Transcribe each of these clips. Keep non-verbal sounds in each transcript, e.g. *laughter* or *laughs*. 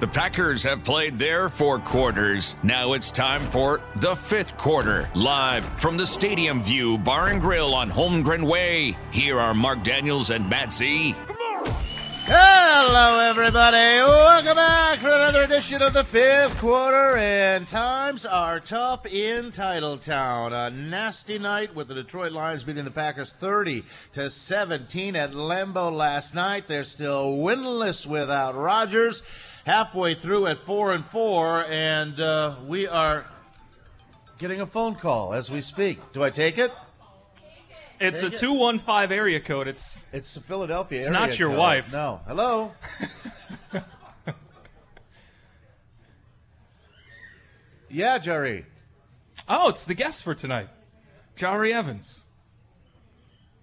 The Packers have played their four quarters. Now it's time for the fifth quarter. Live from the Stadium View Bar and Grill on Holmgren Way. Here are Mark Daniels and Matt Z. Hello, everybody. Welcome back for another edition of the fifth quarter. And times are tough in Titletown. A nasty night with the Detroit Lions beating the Packers 30 to 17 at Lambeau last night. They're still winless without Rodgers. Halfway through at four and four, and uh, we are getting a phone call as we speak. Do I take it? It's Take a it. 215 area code. It's It's Philadelphia area. It's not your code. wife. No. Hello. *laughs* yeah, Jahri. Oh, it's the guest for tonight. Jahri Evans.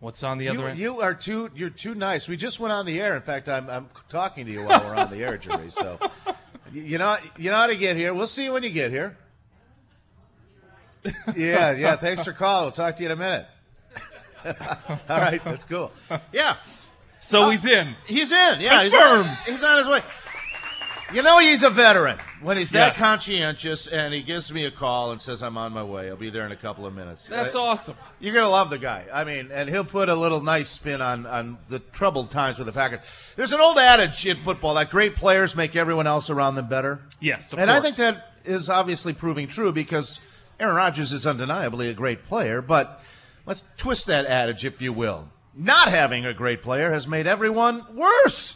What's on the You, other end? you are too. You're too nice. We just went on the air. In fact, I'm, I'm talking to you while we're on the air, Jahri. So, *laughs* you, know, you know how to get here. We'll see you when you get here. Yeah, yeah. Thanks for calling. We'll talk to you in a minute. *laughs* All right, that's cool. Yeah, so uh, he's in. He's in. Yeah, he's on, he's on his way. You know he's a veteran when he's that Yes. conscientious and he gives me a call and says I'm on my way. I'll be there in a couple of minutes. That's I- awesome. You're gonna love the guy. I mean, and he'll put a little nice spin on on the troubled times with the Packers. There's an old adage in football that great players make everyone else around them better. Yes, of and I think that is obviously proving true because Aaron Rodgers is undeniably a great player, but let's twist that adage, if you will. Not having a great player has made everyone worse.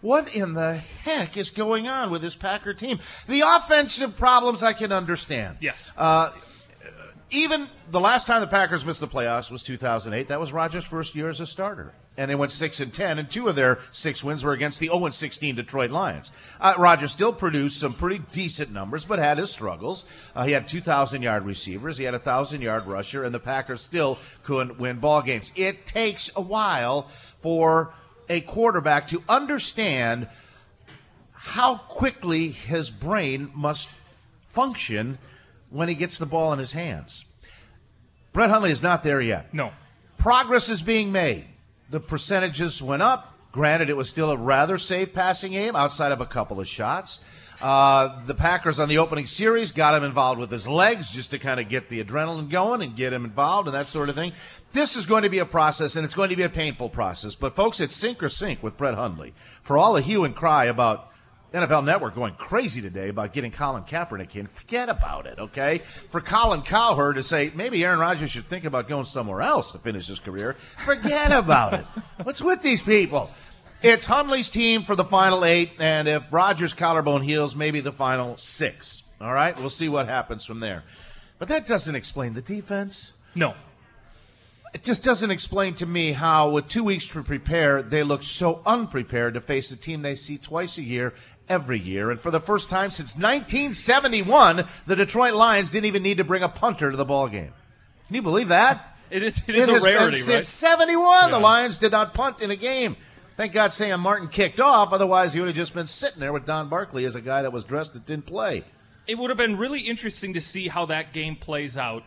What in the heck is going on with this Packer team? The offensive problems I can understand. Yes. Uh, even the last time the Packers missed the playoffs was 2008. That was Rodgers' first year as a starter, and they went six and ten, and two of their six wins were against the 0 and 16 Detroit Lions. Uh, Rodgers still produced some pretty decent numbers, but had his struggles. Uh, he had 2,000 yard receivers, he had a thousand yard rusher, and the Packers still couldn't win ball games. It takes a while for a quarterback to understand how quickly his brain must function when he gets the ball in his hands. Brett Hundley is not there yet. No. Progress is being made. The percentages went up. Granted, it was still a rather safe passing game outside of a couple of shots. Uh, the Packers on the opening series got him involved with his legs just to kind of get the adrenaline going and get him involved and that sort of thing. This is going to be a process and it's going to be a painful process. But folks, it's sink or sink with Brett Hundley. For all the hue and cry about NFL Network going crazy today about getting Colin Kaepernick in. Forget about it, okay? For Colin Cowherd to say maybe Aaron Rodgers should think about going somewhere else to finish his career. Forget about it. What's with these people? It's Hundley's team for the final eight, and if Rodgers' collarbone heals, maybe the final six. All right, we'll see what happens from there. But that doesn't explain the defense No. it just doesn't explain to me how, with two weeks to prepare, they look so unprepared to face a team they see twice a year, every year. And for the first time since 1971, the Detroit Lions didn't even need to bring a punter to the ball game. Can you believe that? It is, it is It a has been rarity, since right? 71. The Lions did not punt in a game. Thank God Sam Martin kicked off. Otherwise, he would have just been sitting there with Don Barkley as a guy that was dressed that didn't play. It would have been really interesting to see how that game plays out.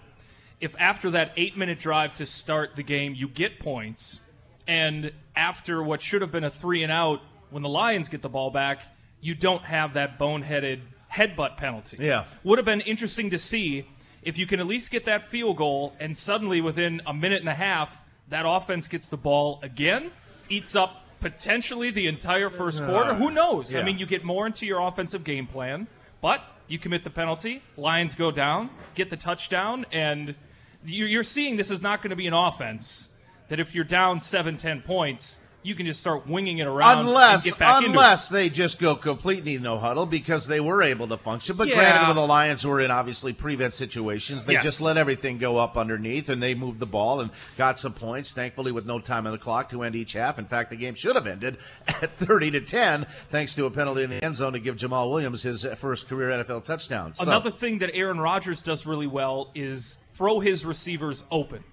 If after that eight minute drive to start the game, you get points, and after what should have been a three and out, when the Lions get the ball back, you don't have that boneheaded headbutt penalty. Yeah. Would have been interesting to see if you can at least get that field goal, and suddenly within a minute and a half, that offense gets the ball again, eats up potentially the entire first quarter. Who knows? I mean, you get more into your offensive game plan, but you commit the penalty, Lions go down, get the touchdown, and you- you're seeing this is not going to be an offense that if you're down 7, 10 points, you can just start winging it around Unless, and get back into it. unless they just go completely no huddle because they were able to function. But Yeah. granted, with the Lions were in obviously prevent situations, they Yes. just let everything go up underneath and they moved the ball and got some points. Thankfully, with no time on the clock to end each half. In fact, the game should have ended *laughs* at thirty to ten, thanks to a penalty in the end zone to give Jamaal Williams his first career NFL touchdown. So- Another thing that Aaron Rodgers does really well is throw his receivers open.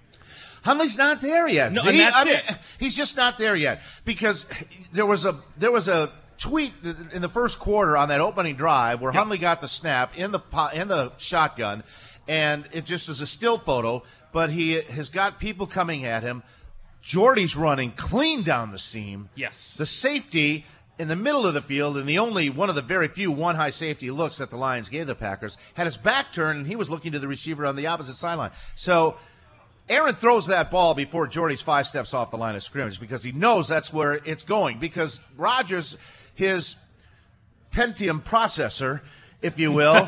Hundley's not there yet. No, that's I mean, it. *laughs* He's just not there yet because there was a there was a tweet in the first quarter on that opening drive where Hundley got the snap in the in the shotgun, and it just is a still photo. But he has got people coming at him. Jordy's running clean down the seam. Yes. The safety in the middle of the field, and the only one of the very few one high safety looks that the Lions gave the Packers, had his back turned and he was looking to the receiver on the opposite sideline. So Aaron throws that ball before Jordy's five steps off the line of scrimmage because he knows that's where it's going. Because Rodgers, his Pentium processor, if you will,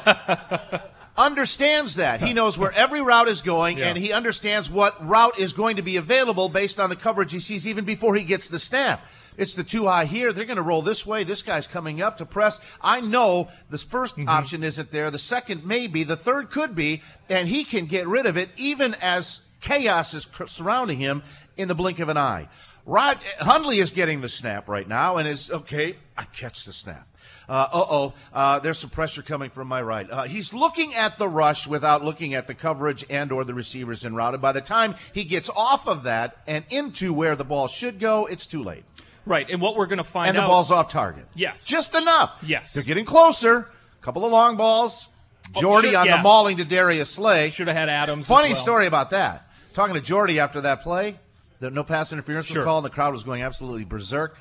*laughs* understands that. He knows where every route is going, Yeah. and he understands what route is going to be available based on the coverage he sees even before he gets the snap. It's the too high here. They're going to roll this way. This guy's coming up to press. I know the 1st mm-hmm. option isn't there. The second may be. The third could be. And he can get rid of it even as chaos is surrounding him in the blink of an eye. Rod Hundley is getting the snap right now and is okay. I catch the snap. Uh oh, uh, there's some pressure coming from my right. Uh, he's looking at the rush without looking at the coverage and or the receivers in route. And by the time he gets off of that and into where the ball should go, it's too late. Right, and what we're going to find And the out. ball's off target. Yes. Just enough. Yes. They're getting closer. A Couple of long balls. Jordy should- on yeah. the mauling to Darius Slay. should have had Adams. Funny well. story about that. Talking to Jordy after that play, that no pass interference Sure. was called. and The crowd was going absolutely berserk.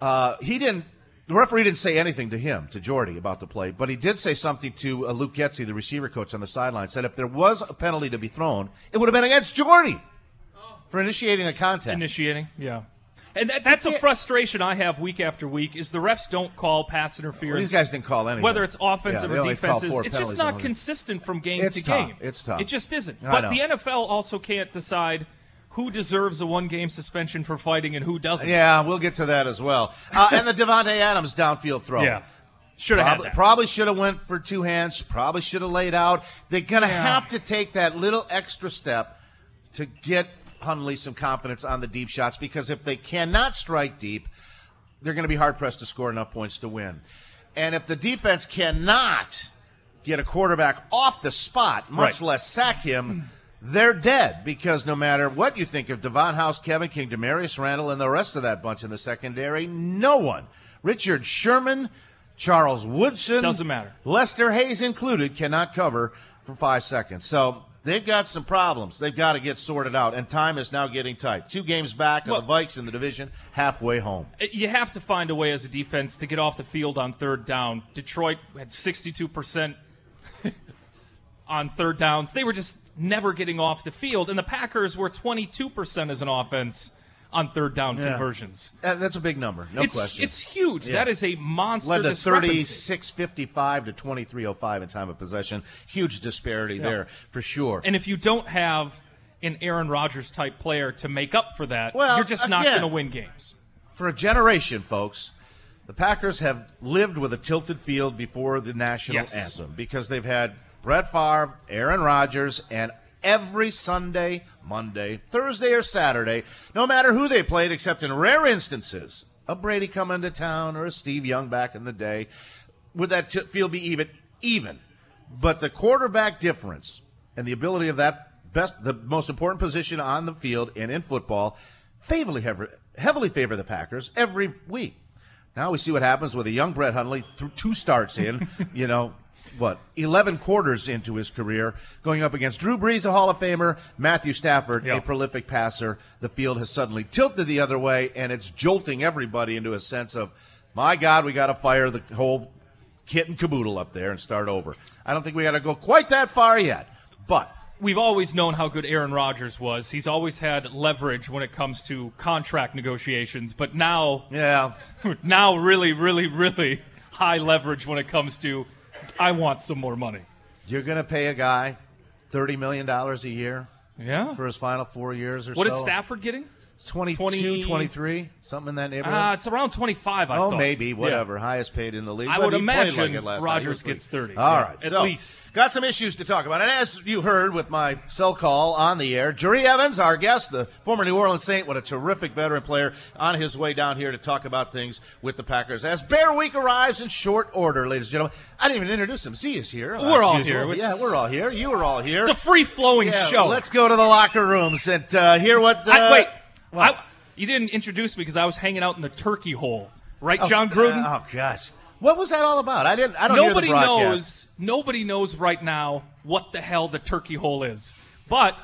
Uh, he didn't. The referee didn't say anything to him, to Jordy, about the play, but he did say something to uh, Luke Getsy, the receiver coach on the sideline. Said if there was a penalty to be thrown, it would have been against Jordy for initiating the contact. Initiating, yeah. And that, that's a frustration I have week after week is the refs don't call pass interference. Well, these guys didn't call anything. Whether it's offensive Yeah, or defensive, it's just not consistent from game It's to tough. game. It's tough. It just isn't. I But know. the NFL also can't decide who deserves a one-game suspension for fighting and who doesn't. Yeah, we'll get to that as well. Uh, and the Davante Adams downfield throw. Yeah. Should have Probably, probably should have went for two hands. Probably should have laid out. They're gonna Yeah. have to take that little extra step to get Hundley some confidence on the deep shots because if they cannot strike deep, they're going to be hard pressed to score enough points to win. And if the defense cannot get a quarterback off the spot, much Right. less sack him, they're dead because no matter what you think of Davon House, Kevin King, Damarious Randall, and the rest of that bunch in the secondary, no one, Richard Sherman, Charles Woodson, Doesn't matter. Lester Hayes included, cannot cover for five seconds. So they've got some problems. They've got to get sorted out, and time is now getting tight. Two games back Well- of the Vikes in the division, halfway home. Uh, you have to find a way as a defense to get off the field on third down. Detroit had 62% *laughs* on third downs. They were just never getting off the field, and the Packers were 22% as an offense on third down conversions. Uh, That's a big number, no it's, question. it's huge. Yeah. That is a monster led to discrepancy. 36-55 to 23-05 in time of possession. Huge disparity there for sure. And if you don't have an Aaron Rodgers type player to make up for that, Well, you're just not going to win games. for a generation, folks, the Packers have lived with a tilted field before the national Yes. anthem because they've had Brett Favre, Aaron Rodgers, and every Sunday, Monday, Thursday, or Saturday, no matter who they played, except in rare instances, a Brady coming to town or a Steve Young back in the day, would that t- field be even? Even. But the quarterback difference and the ability of that best, the most important position on the field and in football, heavily heavily, favor the Packers every week. Now we see what happens with a young Brett Hundley, th- two starts in, *laughs* you know, what, 11 quarters into his career, going up against Drew Brees, a Hall of Famer, Matthew Stafford, Yeah. a prolific passer. The field has suddenly tilted the other way, and it's jolting everybody into a sense of, my God, we got to fire the whole kit and caboodle up there and start over. I don't think we got to go quite that far yet, but we've always known how good Aaron Rodgers was. He's always had leverage when it comes to contract negotiations, but now, yeah, *laughs* now really, really, really high leverage when it comes to I want some more money. you're going to pay a guy $30 million a year Yeah. for his final four years or What so. is Stafford getting? 22, 20 23, something in that neighborhood. Uh, it's around 25, I oh, thought. maybe, Yeah. whatever. Highest paid in the league. I but would imagine like it last night. He Rodgers gets 30. All Yeah, right, at so, least. Got some issues to talk about. And as you heard with my cell call on the air, Jahri Evans, our guest, the former New Orleans Saint, what a terrific veteran player, on his way down here to talk about things with the Packers. As Bear Week arrives in short order, ladies and gentlemen. I didn't even introduce him. Z is here. We're as all here. Yeah, we're all here. You were all here. It's a free flowing Yeah, show. Let's go to the locker rooms and uh, hear what. Uh, I, wait, what? I, you didn't introduce me because I was hanging out in the turkey hole, right, Oh, Jon st- Gruden? Oh gosh, what was that all about? I didn't. I don't. nobody the knows. Nobody knows right now what the hell the turkey hole is. But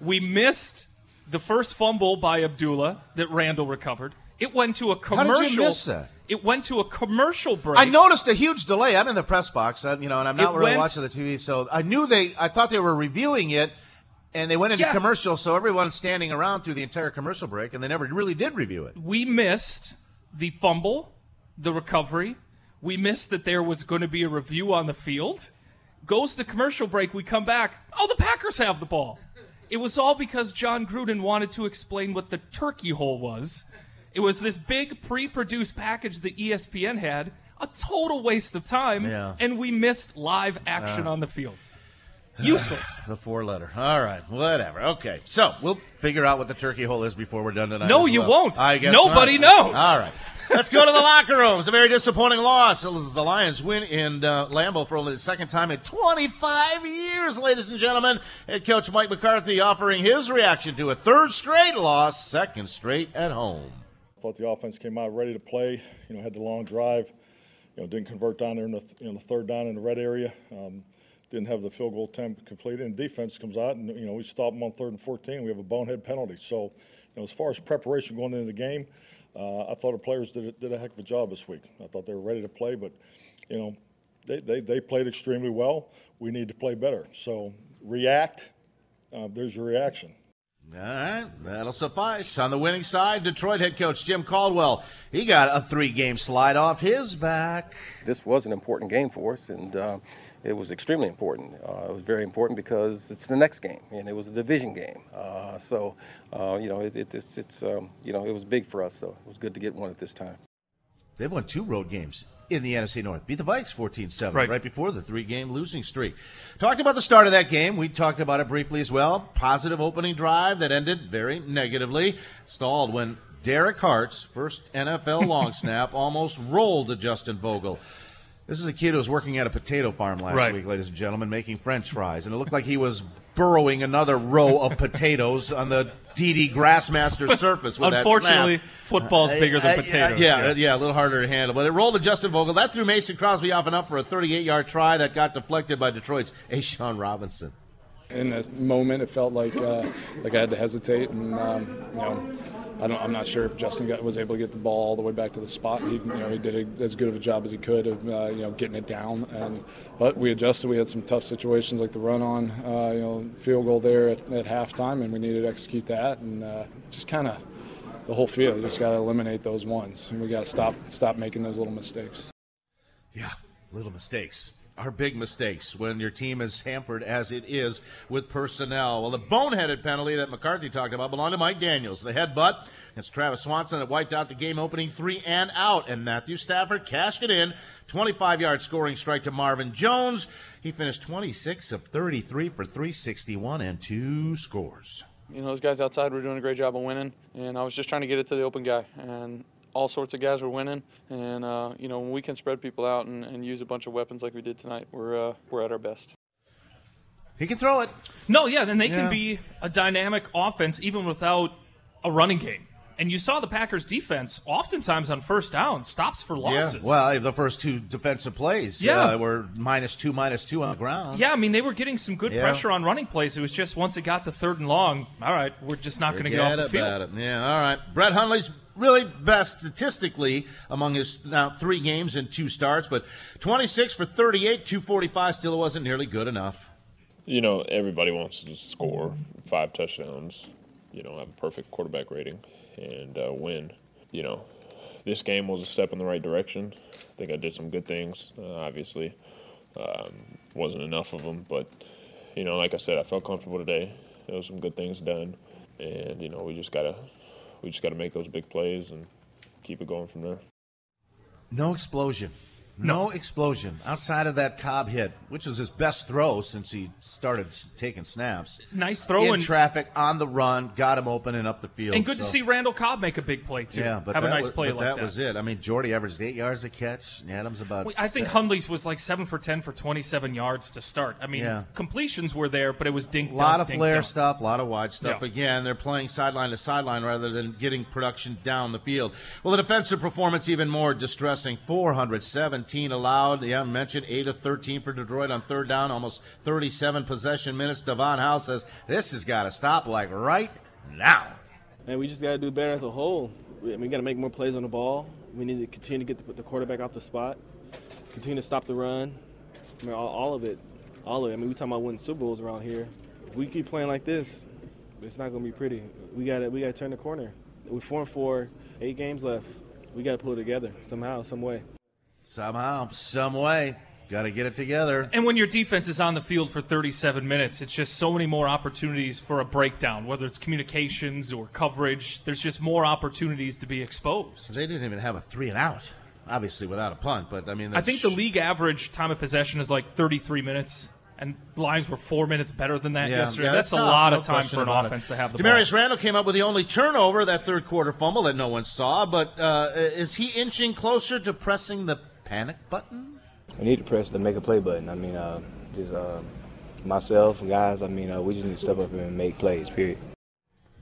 we missed the first fumble by Abdullah that Randall recovered. It went to a commercial. How did you miss that? It went to a commercial break. I noticed a huge delay. I'm in the press box, uh, you know, and I'm not It really went- watching the TV, so I knew they. I thought they were reviewing it, and they went into Yeah. commercial, so everyone's standing around through the entire commercial break, and they never really did review it. we missed the fumble, the recovery. We missed that there was going to be a review on the field. Goes to commercial break. We come back. Oh, the Packers have the ball. It was all because Jon Gruden wanted to explain what the turkey hole was. It was this big pre-produced package that ESPN had. A total waste of time, Yeah. and we missed live action on the field. Useless. *sighs* The four letter. All right, whatever. Okay, so we'll figure out what the turkey hole is before we're done tonight. No, as you won't. I guess Nobody not. knows. All right. Let's go to the locker rooms. A very disappointing loss. This is The Lions win in uh, Lambeau for only the second time in 25 years, ladies and gentlemen. Head coach Mike McCarthy offering his reaction to a third straight loss, second straight at home. Thought the offense came out ready to play. You know, had the long drive. You know, didn't convert down there in the you know the third down in the red area. Um, didn't have the field goal attempt completed. And defense comes out and you know we stop them on third and 14. We have a bonehead penalty. So, you know, as far as preparation going into the game, uh, I thought our players did a, did a heck of a job this week. I thought they were ready to play, but you know, they they, they played extremely well. We need to play better. So react. Uh, there's your reaction. All right, that'll suffice. On the winning side, Detroit head coach Jim Caldwell, he got a three game slide off his back. this was an important game for us, and uh, it was extremely important. Uh, it was very important because it's the next game, and it was a division game. Uh, so, uh, you know, it, it, it's, it's um, you know, it was big for us. So it was good to get one at this time. They've won two road games in the NFC North. Beat the Vikes 14 7 Right. right. before the three game losing streak. Talked about the start of that game. We talked about it briefly as well. Positive opening drive that ended very negatively. Stalled when Derek Hart's first NFL long *laughs* snap almost rolled to Justin Vogel. This is a kid who was working at a potato farm last Right. week, ladies and gentlemen, making French fries, and it looked like he was burrowing another row of potatoes on the Desso Grassmaster *laughs* surface with that snap. Unfortunately, football's bigger than Uh, potatoes. Yeah, yeah, yeah, a little harder to handle. But it rolled to Justin Vogel. That threw Mason Crosby off and up for a 38-yard try that got deflected by Detroit's A'Shawn Robinson. in that moment, it felt like uh, like I had to hesitate, and um, you know, I don't, I'm not sure if Justin got, was able to get the ball all the way back to the spot. He, you know, he did a, as good of a job as he could of uh, you know getting it down, and but we adjusted. We had some tough situations like the run on, uh, you know, field goal there at, at halftime, and we needed to execute that, and uh, just kind of the whole field. You just got to eliminate those ones, and we got to stop stop making those little mistakes. Yeah, little mistakes are big mistakes when your team is hampered as it is with personnel. Well, the boneheaded penalty that McCarthy talked about belonged to Mike Daniels. The headbutt against Travis Swanson that wiped out the game opening three and out, and Matthew Stafford cashed it in. 25 yard scoring strike to Marvin Jones. He finished 26 of 33 for 361 and two scores. You know, those guys outside were doing a great job of winning, and I was just trying to get it to the open guy. And all sorts of guys were winning, and uh, you know, when we can spread people out and, and use a bunch of weapons like we did tonight, we're uh, we're at our best. He can throw it. No, yeah, then they Yeah. can be a dynamic offense even without a running game. And you saw the Packers defense oftentimes on first down stops for losses. Yeah, well, the first two defensive plays Yeah. uh, were minus two, minus two on the ground. Yeah, I mean they were getting some good Yeah. pressure on running plays. It was just once it got to third and long, all right, we're just not going to get off Forget the field. it. Yeah, all right. Brett Hundley's really best statistically among his now three games and two starts, but 26 for 38, 245 still wasn't nearly good enough. you know, everybody wants to score five touchdowns, you know, have a perfect quarterback rating and uh, win. You know, this game was a step in the right direction. I think I did some good things, uh, obviously. Um, wasn't enough of them, but, you know, like I said, I felt comfortable today. There was some good things done. And, you know, we just got to we just got to make those big plays and keep it going from there. No explosion. No. explosion outside of that Cobb hit, which was his best throw since he started taking snaps. Nice throw in and, traffic on the run, got him open and up the field. and good to see Randall Cobb make a big play too. Yeah, but have a nice was, play like that, that. was it. I mean, Jordy averaged eight yards a catch. Adams about. Well, I think seven. Hundley's was like seven for ten for twenty-seven yards to start. I mean, Yeah. completions were there, but it was dink. A lot dunk, of flare dunk. stuff, a lot of wide stuff. Yeah. Again, they're playing sideline to sideline rather than getting production down the field. Well, the defensive performance even more distressing. 417 allowed. Yeah, mentioned 8 of 13 for Detroit on third down, almost 37 possession minutes. Davon House says this has got to stop like right now. Man, we just got to do better as a whole. We, we got to make more plays on the ball. We need to continue to get the, the quarterback off the spot, continue to stop the run. I mean, all, all of it, all of it. I mean, we talking about winning Super Bowls around here. If we keep playing like this, it's not going to be pretty. We got to we got to turn the corner. We're four and four, eight games left. We got to pull it together somehow, some way. Somehow, some way. Got to get it together. And when your defense is on the field for 37 minutes, it's just so many more opportunities for a breakdown, whether it's communications or coverage. There's just more opportunities to be exposed. They didn't even have a three and out, obviously without a punt. But I mean, I think the league average time of possession is like 33 minutes, and Lions were four minutes better than that Yeah, yesterday. yeah, that's a tough, lot no of time for an about it. offense to have the Damarious ball. Randall came up with the only turnover that third quarter fumble that no one saw. But uh, is he inching closer to pressing the panic button? We need to press the make a play button. I mean, uh, just uh, myself, guys. I mean, uh, we just need to step up and make plays. Period.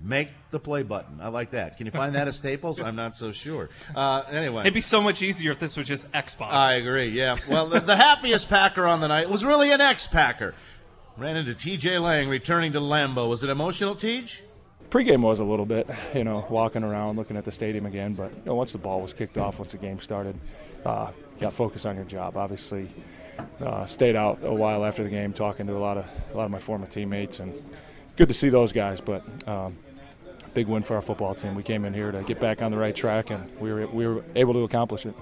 Make the play button. I like that. Can you find that at Staples? I'm not so sure. Uh, anyway, It'd be so much easier if this was just Xbox. I agree. Yeah. Well, the, the happiest Packer on the night was really an ex-Packer. Ran into T.J. Lang returning to Lambeau. Was it emotional, Tej? Pregame was a little bit, you know, walking around, looking at the stadium again. But you know, once the ball was kicked off, once the game started, uh, you got focused on your job. Obviously, uh, stayed out a while after the game, talking to a lot of a lot of my former teammates, and good to see those guys. But um, big win for our football team. We came in here to get back on the right track, and we were we were able to accomplish it.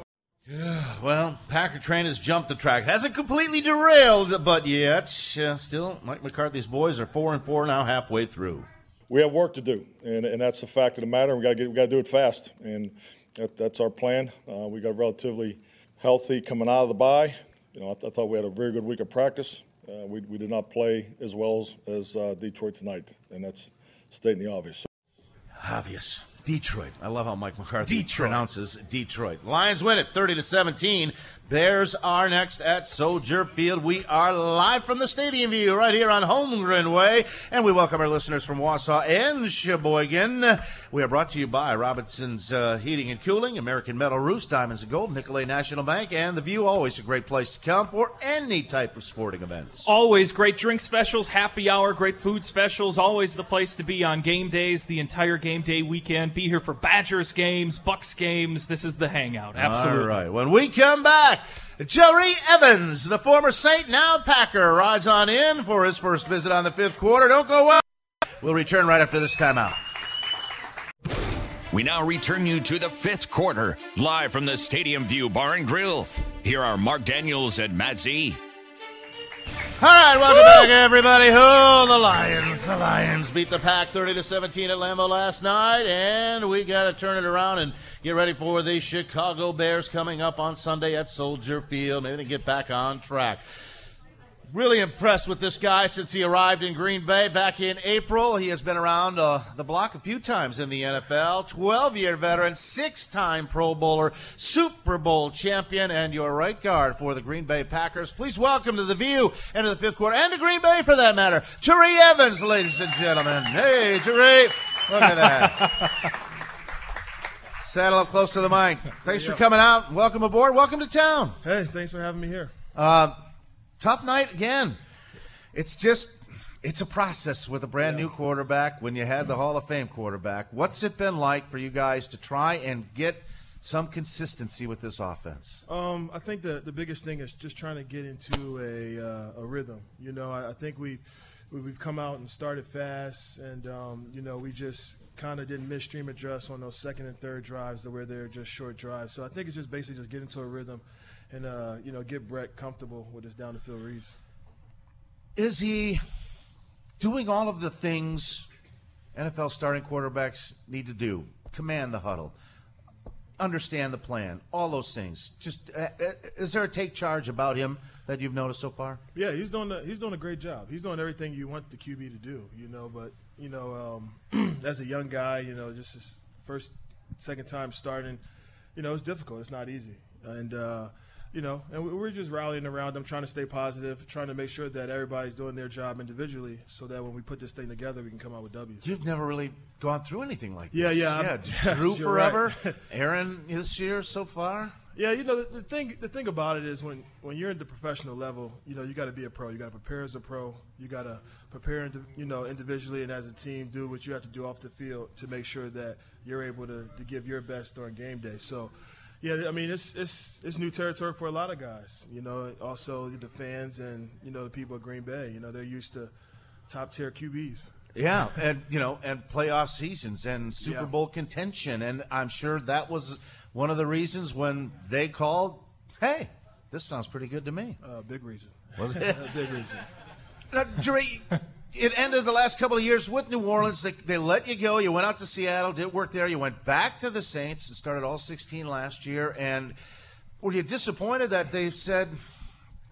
Well, Packer train has jumped the track. Hasn't completely derailed, but yet uh, still, Mike McCarthy's boys are four and four now, halfway through. We have work to do, and, and that's the fact of the matter. We got to get, we got to do it fast, and that, that's our plan. Uh, we got relatively healthy coming out of the bye. You know, I, th- I thought we had a very good week of practice. Uh, we, we did not play as well as, as uh, Detroit tonight, and that's stating the obvious. Obvious. Detroit. I love how Mike McCarthy Detroit. pronounces Detroit. Lions win it 30 to 17. Bears are next at Soldier Field. We are live from the stadium view right here on Holmgren Way, and we welcome our listeners from Wausau and Sheboygan. We are brought to you by Robinson's uh, Heating and Cooling, American Metal Roofs, Diamonds and Gold, Nicolet National Bank, and the View. Always a great place to come for any type of sporting events. Always great drink specials, happy hour, great food specials. Always the place to be on game days, the entire game day weekend. Be here for Badgers games, Bucks games. This is the hangout. Absolutely. All right. When we come back, Jahri Evans, the former Saint, now Packer, rides on in for his first visit on the fifth quarter. Don't go away. We'll return right after this timeout. We now return you to the fifth quarter, live from the Stadium View Bar and Grill. Here are Mark Daniels and Matt Z. All right, welcome back, everybody. Who the Lions? The Lions beat the Pack 30 to 17 at Lambeau last night, and we got to turn it around and get ready for the Chicago Bears coming up on Sunday at Soldier Field. Maybe they get back on track. Really impressed with this guy since he arrived in Green Bay back in April. He has been around uh, the block a few times in the NFL. 12 year veteran, six time Pro Bowler, Super Bowl champion, and your right guard for the Green Bay Packers. Please welcome to the view and to the fifth quarter, and to Green Bay for that matter, Jahri Evans, ladies and gentlemen. Hey, Jahri, look at that. *laughs* Saddle up close to the mic. Thanks for coming out. Welcome aboard. Welcome to town. Hey, thanks for having me here. Uh, tough night again. It's just it's a process with a brand new quarterback when you had the Hall of Fame quarterback. What's it been like for you guys to try and get some consistency with this offense? Um, I think the the biggest thing is just trying to get into a uh, a rhythm. You know, I, I think we we- we've come out and started fast, and um, you know we just kind of didn't miss stream address on those second and third drives that where they're just short drives. So I think it's just basically just get into a rhythm, and uh, you know get Brett comfortable with his down the field reads. Is he doing all of the things NFL starting quarterbacks need to do? Command the huddle, understand the plan, all those things. Just uh, uh, is there a take charge about him that you've noticed so far? Yeah, he's doing a, he's doing a great job. He's doing everything you want the QB to do, you know. But you know, um, *clears throat* as a young guy, you know, just his first, second time starting, you know, it's difficult. It's not easy, and uh, you know, and we- we're just rallying around them, trying to stay positive, trying to make sure that everybody's doing their job individually, so that when we put this thing together, we can come out with W's. You've never really gone through anything like Yeah, this. yeah, yeah. I'm- *laughs* Drew you're right. forever. *laughs* Aaron this year so far. Yeah, you know the, the thing. The thing about it is when when you're at the professional level, you know you got to be a pro. You got to prepare as a pro. You got to prepare, you know, individually and as a team, do what you have to do off the field to make sure that you're able to, to give your best during game day. So, Yeah, I mean it's it's it's new territory for a lot of guys. You know, also the fans and you know the people of Green Bay. You know, they're used to top tier QBs. Yeah, and you know, and playoff seasons and Super Yeah. Bowl contention, and I'm sure that was one of the reasons when they called. Hey, this sounds pretty good to me. Uh, big reason. Was *laughs* it? a big reason. Now, Jerry, it ended the last couple of years with New Orleans. They, they let you go. You went out to Seattle, did work there. You went back to the Saints and started all 16 last year. And were you disappointed that they said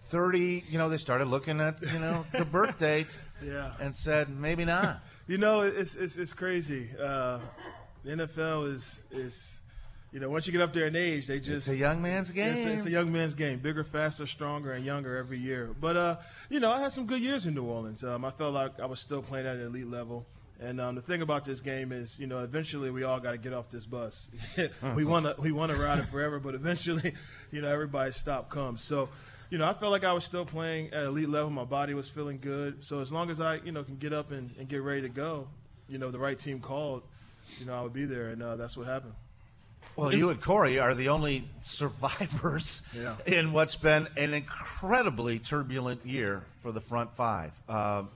30? You know, they started looking at you know *laughs* the birth date Yeah. and said maybe not. *laughs* You know, it's it's, it's crazy. Uh, the NFL is is you know once you get up there in age, they just It's a young man's game. It's, it's a young man's game. Bigger, faster, stronger, and younger every year. But uh, you know, I had some good years in New Orleans. Um, I felt like I was still playing at an elite level. And um, the thing about this game is, you know, eventually we all got to get off this bus. *laughs* we want to we want to ride it forever, but eventually, *laughs* you know, everybody's stop comes. So, you know, I felt like I was still playing at elite level. My body was feeling good. So as long as I, you know, can get up and, and get ready to go, you know, the right team called, you know, I would be there, and uh, that's what happened. Well, you and Corey are the only survivors *laughs* Yeah. in what's been an incredibly turbulent year for the front five. Um,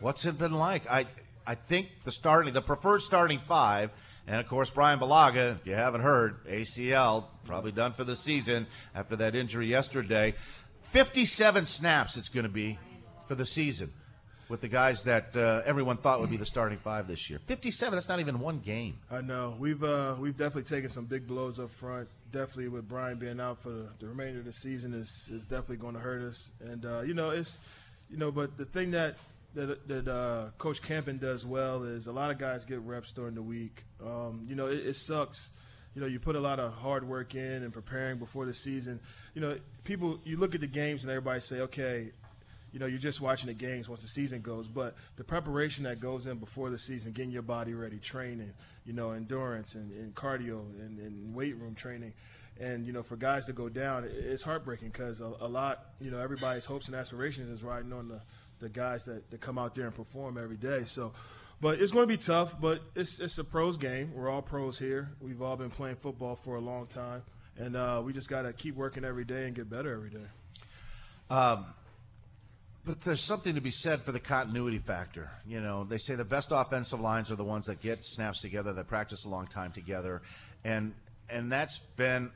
what's it been like? I I think the starting, the preferred starting five, and of course Bryan Bulaga. If you haven't heard, ACL probably done for the season after that injury yesterday. Fifty-seven snaps it's going to be for the season with the guys that uh, everyone thought would be the starting five this year. Fifty-seven. That's not even one game. I know we've uh, we've definitely taken some big blows up front. Definitely with Brian being out for the, the remainder of the season is is definitely going to hurt us. And uh, you know it's you know, but the thing that that, that uh, Coach Campen does well is a lot of guys get reps during the week. Um, you know, it, it sucks. You know, you put a lot of hard work in and preparing before the season. You know, people you look at the games and everybody say, okay, you know, you're just watching the games once the season goes, but the preparation that goes in before the season, getting your body ready, training, you know, endurance and, and cardio and, and weight room training. And, you know, for guys to go down, it's heartbreaking because a, a lot, you know, everybody's hopes and aspirations is riding on the, the guys that, that come out there and perform every day. So, but it's going to be tough, but it's, it's a pros game. We're all pros here. We've all been playing football for a long time. And uh, we just got to keep working every day and get better every day. Um, but there's something to be said for the continuity factor. You know, they say the best offensive lines are the ones that get snaps together, that practice a long time together, and and that's been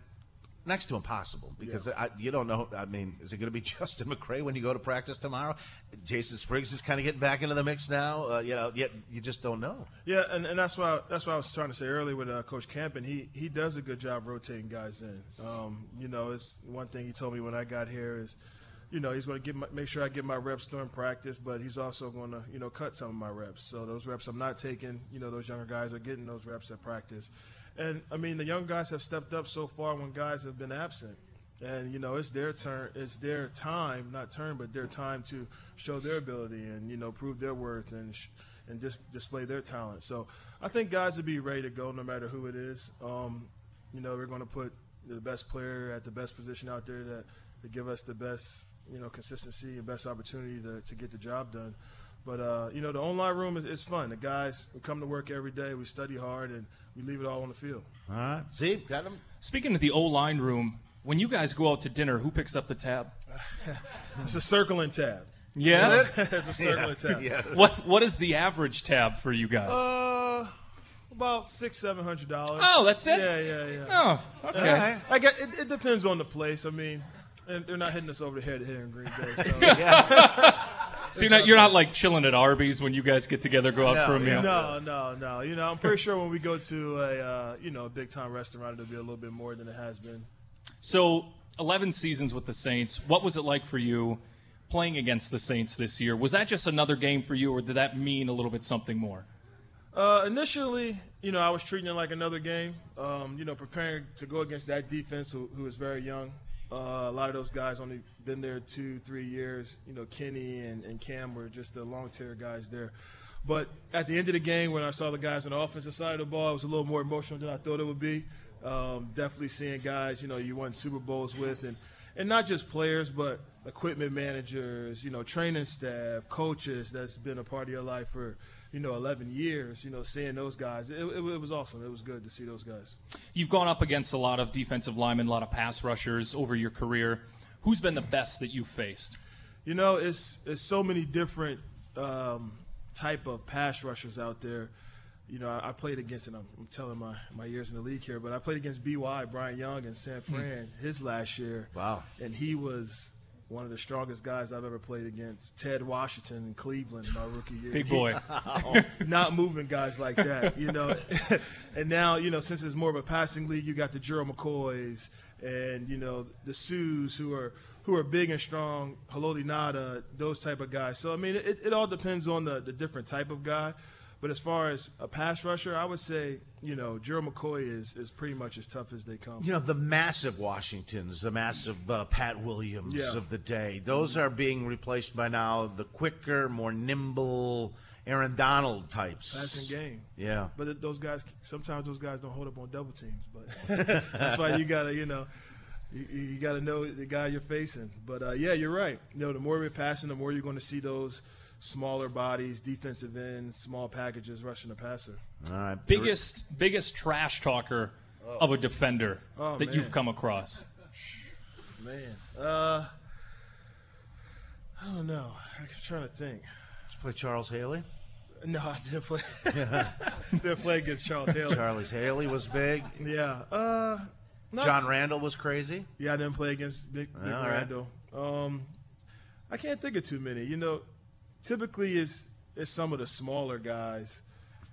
next to impossible because I, you don't know. I mean, is it going to be *laughs* Justin McCray when you go to practice tomorrow? Jason Spriggs is kind of getting back into the mix now. Uh, you know, yet you just don't know. Yeah, and, and that's why that's what I was trying to say earlier with uh, Coach Camp, and he he does a good job rotating guys in. Um, you know, it's one thing he told me when I got here is, you know, he's going to my, make sure I get my reps during practice, but he's also going to you know cut some of my reps. So those reps I'm not taking, you know, those younger guys are getting those reps at practice. And I mean, the young guys have stepped up so far when guys have been absent. And you know, it's their turn. It's their time, not turn, but their time to show their ability and you know prove their worth and sh- and just display their talent. So I think guys will be ready to go no matter who it is. Um, you know, we're going to put the best player at the best position out there that to give us the best you know consistency and best opportunity to, to get the job done. But uh, you know, the O line room is, is fun. The guys we come to work every day. We study hard and we leave it all on the field. All right, see, got them. Speaking of the O line room, when you guys go out to dinner, who picks up the tab? *laughs* It's a circling tab. Yeah? *laughs* it's a circling tab. *laughs* What What is the average tab for you guys? Uh, about six, seven hundred dollars. Oh, that's it? Yeah, yeah, yeah. Oh, okay. Yeah, I guess it, it depends on the place. I mean, and they're not hitting us over the head here in Green Bay. So, *laughs* so you're *laughs* not, you're not like chilling at Arby's when you guys get together, go out for a meal. No, no, no. You know, I'm pretty sure when we go to a uh, you know a big time restaurant, it'll be a little bit more than it has been. So, 11 seasons with the Saints. What was it like for you playing against the Saints this year? Was that just another game for you, or did that mean a little bit something more? Uh, initially, you know, I was treating it like another game. Um, you know, preparing to go against that defense who, who is very young. Uh, a lot of those guys only been there two, three years. You know, Kenny and, and Cam were just the long tier guys there. But at the end of the game, when I saw the guys on the offensive side of the ball, it was a little more emotional than I thought it would be. Um, definitely seeing guys, you know, you won Super Bowls with, and and not just players, but equipment managers, you know, training staff, coaches that's been a part of your life for you know, 11 years, you know, seeing those guys, it, it, it was awesome. It was good to see those guys. You've gone up against a lot of defensive linemen, a lot of pass rushers over your career. Who's been the best that you've faced? You know, it's it's so many different um, type of pass rushers out there. You know, I, I played against, and I'm, I'm, telling my, my years in the league here, but I played against BY, Bryant Young, and San Fran mm. his last year. Wow. And he was one of the strongest guys I've ever played against. Ted Washington in Cleveland, my rookie year. Big boy. *laughs* Oh. not moving guys like that, you know. *laughs* and now, you know, since it's more of a passing league, you got the Gerald McCoys and, you know, the Suhs who are who are big and strong, Haloti Ngata, those type of guys. So, I mean, it, it all depends on the, the different type of guy. But as far as a pass rusher, I would say, you know, Gerald McCoy is, is pretty much as tough as they come. You know, the massive Washingtons, the massive uh, Pat Williams yeah. of the day, those are being replaced by now the quicker, more nimble Aaron Donald types. Passing game. Yeah. But those guys, sometimes those guys don't hold up on double teams. But *laughs* that's why you got to, you know, you, you got to know the guy you're facing. But uh, yeah, you're right. You know, the more we're passing, the more you're going to see those – smaller bodies, defensive ends, small packages rushing the passer. All right. Biggest biggest trash talker oh. of a defender oh, that man. you've come across. Man, uh, I don't know. I'm trying to think. Did you play Charles Haley? No, I didn't play. *laughs* didn't play against Charles Haley. Charles Haley was big. Yeah. Uh, John Randle was crazy. Yeah, I didn't play against Big, big Randle. Right. Um, I can't think of too many. You know, typically is is some of the smaller guys.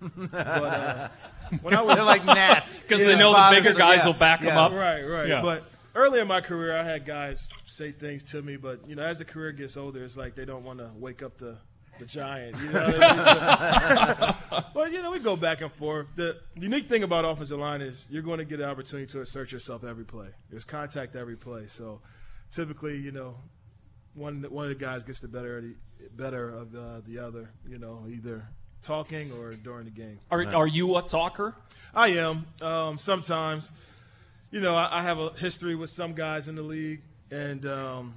*laughs* but uh, when I was They're like gnats because *laughs* they know the bigger guys yeah. will back yeah. them up. Right, right. Yeah. But early in my career, I had guys say things to me, but you know, as the career gets older, it's like they don't want to wake up the the giant. You know I *laughs* but you know, we go back and forth. The unique thing about offensive line is you're going to get an opportunity to assert yourself every play. There's contact every play. So typically, you know, one one of the guys gets the better better of uh, the other. You know, either talking or during the game. Are are you a talker? I am. Um, sometimes, you know, I, I, have a history with some guys in the league, and um,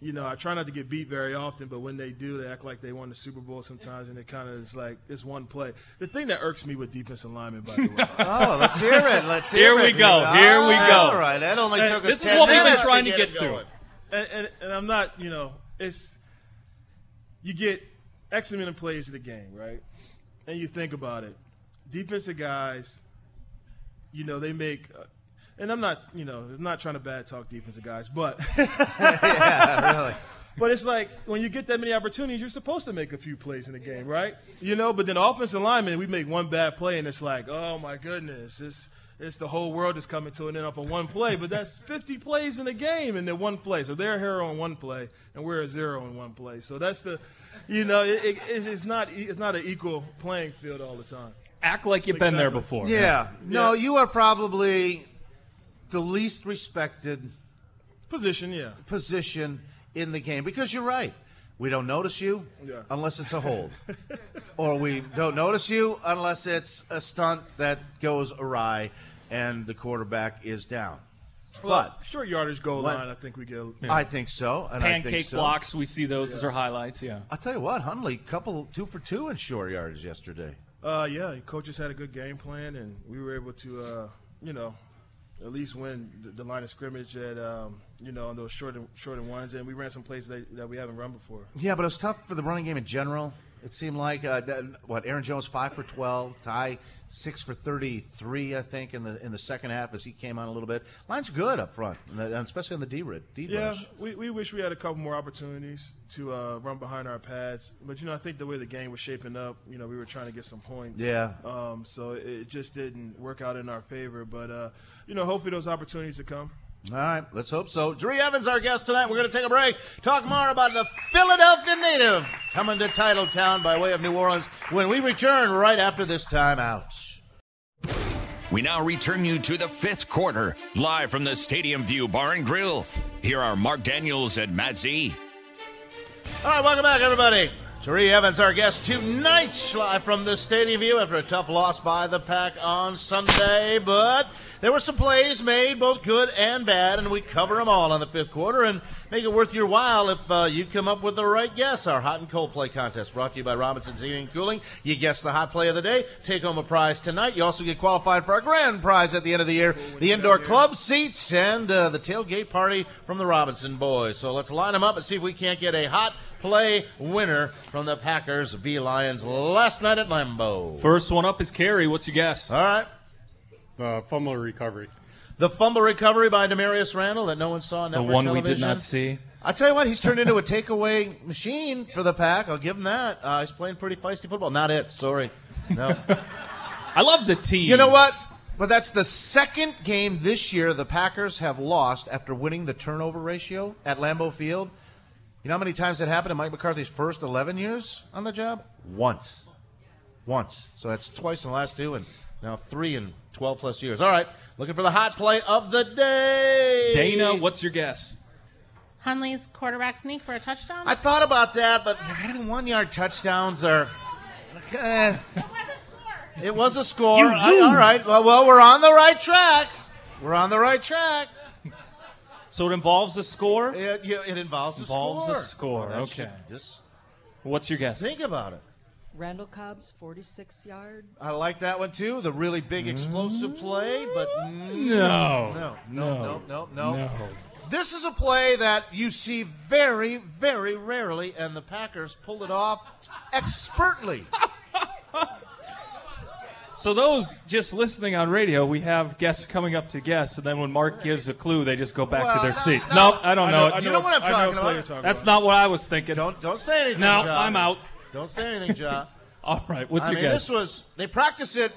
you know, I try not to get beat very often, but when they do, they act like they won the Super Bowl sometimes, and it kind of is like it's one play. The thing that irks me with defensive linemen, by the way. *laughs* oh, let's hear it. Let's hear Here it. Here we go. Here we go. All right, that only And took us this is 10 what we've been minutes trying to get, get to. going. and, and, and I'm not, you know, it's you get X amount of plays of the game, right? And you think about it, defensive guys, you know, they make. Uh, and I'm not, you know, I'm not trying to bad talk defensive guys, but *laughs* yeah, really. But it's like when you get that many opportunities, you're supposed to make a few plays in the game, right? You know, but then offensive lineman, we make one bad play and it's like, oh my goodness, it's it's the whole world is coming to an end off of one play. But that's 50 plays in the game and they're one play. So they're a hero on one play and we're a zero in one play. So that's the, you know, it, it, it's not it's not an equal playing field all the time. Act like you've been there before. Yeah. No, you are probably the least respected Position, yeah. position in the game because you're right. We don't notice you Yeah. unless it's a hold, *laughs* or we don't notice you unless it's a stunt that goes awry and the quarterback is down. but Short yardage goal What- line, I think we get. I think so, and I think Pancake so. blocks, we see those as our highlights. Yeah. I'll tell you what, Hundley, couple two for two in short yardage yesterday. Uh, yeah, coaches had a good game plan, and we were able to, uh, you know, at least win the, line of scrimmage at, um, you know, on those short and, short and ones, and we ran some plays that, that we haven't run before. Yeah, but it was tough for the running game in general. It seemed like uh, that, what Aaron Jones five for twelve, Ty six for thirty three, I think in the in the second half as he came on a little bit. Line's good up front, and especially on the D rid Yeah, we, we wish we had a couple more opportunities to uh, run behind our pads, but you know, I think the way the game was shaping up, you know, we were trying to get some points. Yeah. Um, so it, it just didn't work out in our favor, but uh, you know, hopefully those opportunities to come. All right, let's hope so. Jahri Evans, our guest tonight. We're going to take a break. Talk more about the Philadelphia native coming to Titletown by way of New Orleans when we return right after this time out. We now return you to the fifth quarter, live from the Stadium View Bar and Grill. Here are Mark Daniels and Matt Z. All right, welcome back, everybody. Jahri Evans, our guest tonight, live from the Stadium View after a tough loss by the Pack on Sunday. But there were some plays made, both good and bad, and we cover them all in the fifth quarter and make it worth your while if uh, you come up with the right guess. Our hot and cold play contest brought to you by Robinson's Heating and Cooling. You guess the hot play of the day, take home a prize tonight. You also get qualified for our grand prize at the end of the year: the indoor club seats and uh, the tailgate party from the Robinson boys. So let's line them up and see if we can't get a hot play winner from the Packers v Lions last night at Lambeau. First one up is Kerry. What's your guess? All right. The fumble recovery. The fumble recovery by Damarious Randall that no one saw The one we did not see. I tell you what, he's turned into a takeaway machine for the pack. I'll give him that. Uh, he's playing pretty feisty football. Not it. Sorry. No. *laughs* I love the team. you know what? But that's the second game this year the Packers have lost after winning the turnover ratio at Lambeau Field. You know how many times that happened in Mike McCarthy's first 11 years on the job? Once. Once. So that's twice in the last two, and now three in 12 plus years. All right. Looking for the hot play of the day. Dana, what's your guess? Hundley's quarterback sneak for a touchdown. I thought about that, but one yard touchdowns are. eh. It was a score. You I- all right. lose. Well, well, we're on the right track. We're on the right track. So it involves a score? It, yeah, it involves a Involves score. a score. That Okay. Just What's your guess? think about it. Randall Cobb's 46 yard. I like that one too. The really big explosive mm-hmm. play, but mm-hmm. No. no, no, no, no, no, no. This is a play that you see very, very rarely, and the Packers pulled it off expertly. *laughs* So those just listening on radio, we have guests coming up to guess, and then when Mark gives a clue, they just go back Well, to their no, seat. no. nope, I don't I know, know- I know- You know what I'm talking about. talking That's about. not what I was thinking. Don't don't say anything. No, John. I'm out. Don't say anything, John. *laughs* All right, what's I your mean, guess? This was they practice it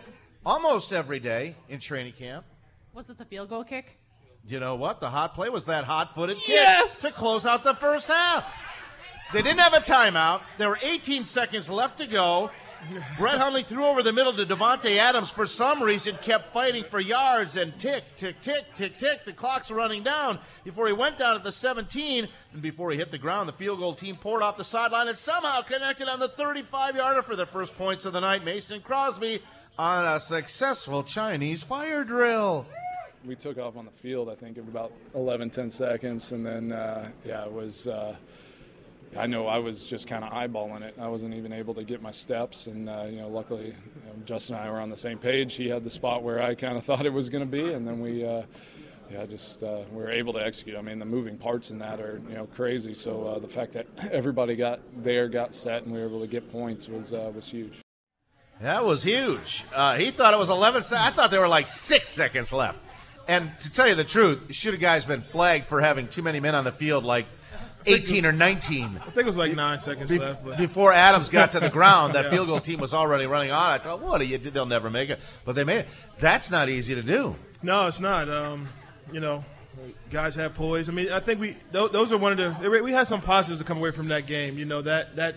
almost every day in training camp. Was it the field goal kick? You know what? The hot play was that hot-footed kick Yes! to close out the first half. They didn't have a timeout. There were 18 seconds left to go. Brett Hundley threw over the middle to Davante Adams. For some reason, kept fighting for yards and tick, tick, tick, tick, tick. The clock's running down before he went down at the 17. And before he hit the ground, the field goal team poured off the sideline and somehow connected on the 35-yarder for their first points of the night. Mason Crosby on a successful Chinese fire drill. we took off on the field, I think, in about 11, 10 seconds. And then, uh, yeah, it was, uh, I know I was just kind of eyeballing it. I wasn't even able to get my steps. And, uh, you know, luckily, you know, Justin and I were on the same page. He had the spot where I kind of *laughs* thought it was going to be. And then we, uh, yeah, just uh, we were able to execute. I mean, the moving parts in that are, you know, crazy. So uh, the fact that *laughs* everybody got there, got set, and we were able to get points was, uh, was huge. That was huge. Uh, he thought it was 11 seconds. I thought there were like six seconds left. And to tell you the truth, should have guys been flagged for having too many men on the field, like 18 or 19. I think it was like nine seconds Be- left. But. Before Adams got to the ground, that *laughs* Yeah. field goal team was already running on. I thought, what do you do? They'll never make it. But they made it. That's not easy to do. No, it's not. Um, you know, guys have poise. I mean, I think we those, those are one of the we had some positives to come away from that game. You know that that